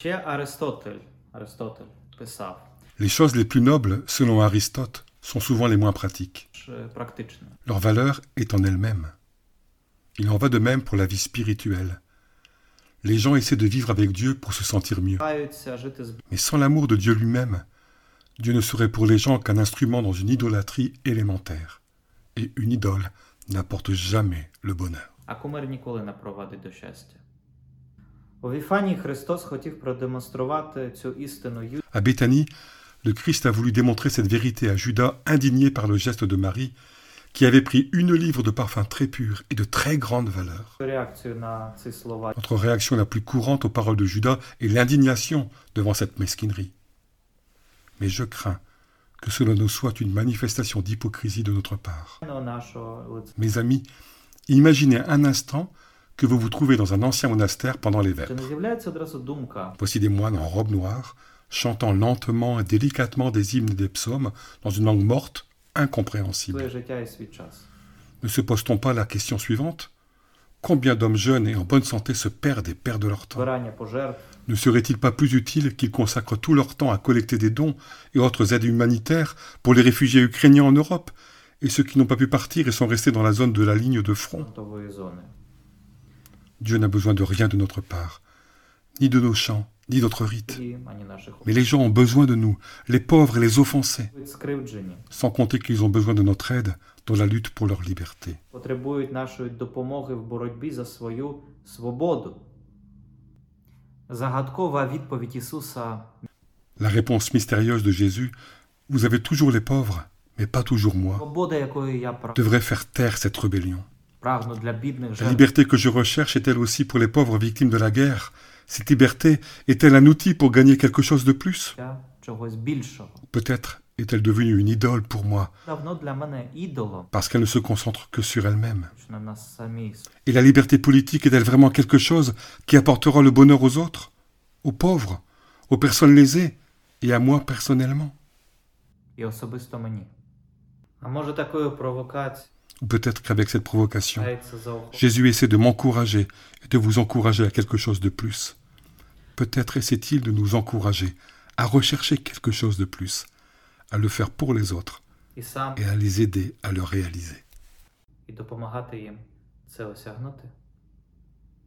Ще Аристотель, Аристотель писав Les choses les plus nobles, selon Aristote, sont souvent les moins pratiques. ж, е, практично. Leur valeur est en elle-même. Il en va de même pour la vie spirituelle. Les gens essaient de vivre avec Dieu pour se sentir mieux. Намагаються жити з Mais sans l'amour de Dieu lui-même, Dieu ne serait pour les gens qu'un instrument dans une idolâtrie élémentaire. Et une idole n'apporte jamais le bonheur. У Віфанії Христос хотів продемонструвати цю істину Ю- À Béthanie, le Christ a voulu démontrer cette vérité à Judas, indigné par le geste de Marie, qui avait pris une livre de parfum très pur et de très grande valeur. реакцію на ці слова. Notre réaction la plus courante aux paroles de Judas est l'indignation devant cette mesquinerie. Mais je crains que cela ne soit une manifestation d'hypocrisie de notre part. нашого лиця. Mes amis, imaginez un instant que vous vous trouvez dans un ancien monastère pendant les vêpres. Voici des moines en robe noire, chantant lentement et délicatement des hymnes et des psaumes dans une langue morte, incompréhensible. Ne se pose-t-on pas la question suivante? Combien d'hommes jeunes et en bonne santé se perdent et perdent leur temps? Ne serait-il pas plus utile qu'ils consacrent tout leur temps à collecter des dons et autres aides humanitaires pour les réfugiés ukrainiens en Europe et ceux qui n'ont pas pu partir et sont restés dans la zone de la ligne de front? Dieu n'a besoin de rien de notre part, ni de nos chants, ni d'autres rites. Mais les gens ont besoin de nous, les pauvres et les offensés, sans compter qu'ils ont besoin de notre aide dans la lutte pour leur liberté. La réponse mystérieuse de Jésus, vous avez toujours les pauvres, mais pas toujours moi, devrait faire taire cette rébellion. La liberté que je recherche est-elle aussi pour les pauvres victimes de la guerre? Cette liberté est-elle un outil pour gagner quelque chose de plus? Peut-être est-elle devenue une idole pour moi parce qu'elle ne se concentre que sur elle-même. Et la liberté politique est-elle vraiment quelque chose qui apportera le bonheur aux autres, aux pauvres, aux personnes lésées et à moi personnellement? Peut-être qu'avec cette provocation, Jésus essaie de m'encourager et de vous encourager à quelque chose de plus. Peut-être essaie-t-il de nous encourager à rechercher quelque chose de plus, à le faire pour les autres et à les aider à le réaliser.